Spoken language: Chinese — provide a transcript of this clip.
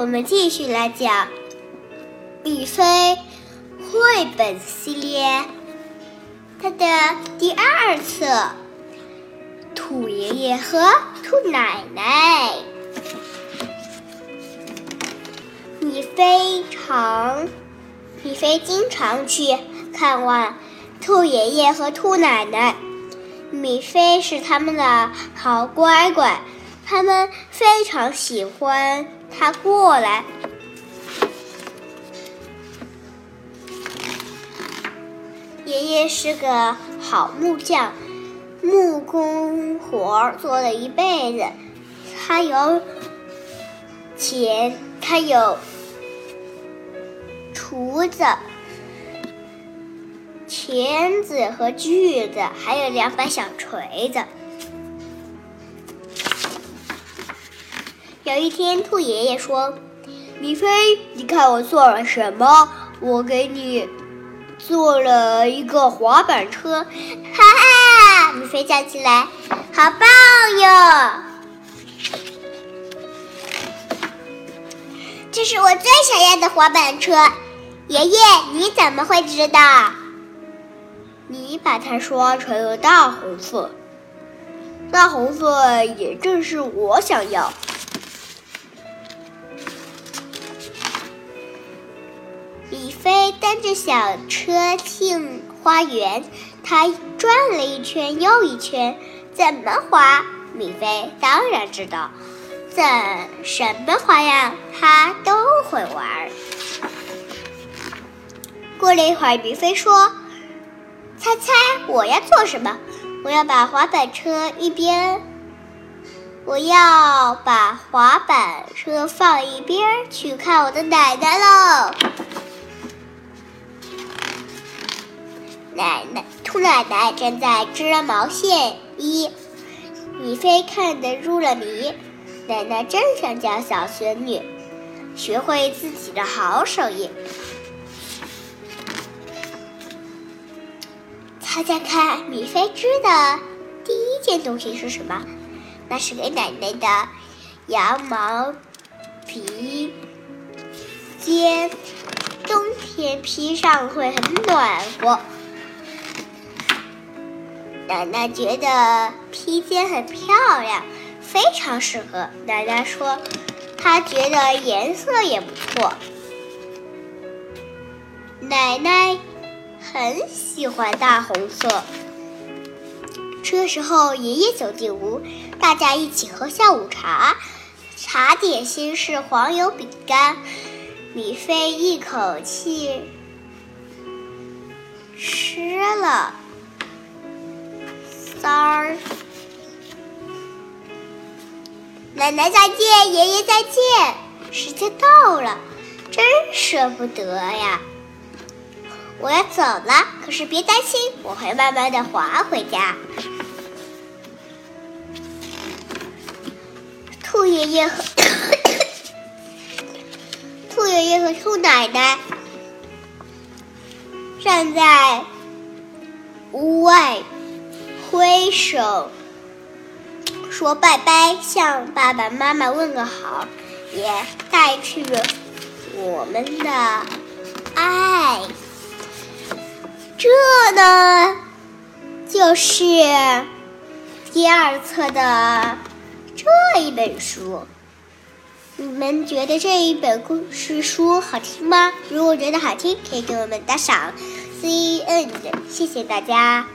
我们继续来讲《米菲绘本系列》它的第二册《兔爷爷和兔奶奶》。米菲常，米菲经常去看望兔爷爷和兔奶奶。米菲是他们的好乖乖。他们非常喜欢他过来。爷爷是个好木匠，木工活做了一辈子。他有钳，他有厨子、钳子和锯子，还有两把小锤子。有一天，兔爷爷说：“米菲，你看我做了什么？我给你做了一个滑板车。”哈哈，米菲叫起来：“好棒哟！这是我最想要的滑板车。”爷爷，你怎么会知道？你把它刷成了大红色，大红色也正是我想要。米菲蹬着小车进花园，他转了一圈又一圈，怎么滑？米菲当然知道，怎什么花样他都会玩。过了一会儿，米菲说：“猜猜我要做什么？我要把滑板车一边，我要把滑板车放一边，去看我的奶奶喽。”奶奶，兔奶奶正在织毛线衣，米菲看得入了迷。奶奶真想教小孙女学会自己的好手艺。猜猜看，米菲织的第一件东西是什么？那是给奶奶的羊毛披肩，冬天披上会很暖和。奶奶觉得披肩很漂亮，非常适合。奶奶说，她觉得颜色也不错。奶奶很喜欢大红色。这时候，爷爷走进屋，大家一起喝下午茶。茶点心是黄油饼干。米菲一口气吃了。三儿，奶奶再见，爷爷再见，时间到了，真舍不得呀！我要走了，可是别担心，我会慢慢的滑回家。兔爷爷和兔爷爷和兔奶奶站在屋外。挥手说拜拜，向爸爸妈妈问个好，也带去我们的爱。这呢，就是第二册的这一本书。你们觉得这一本故事书好听吗？如果觉得好听，可以给我们打赏。C N，谢谢大家。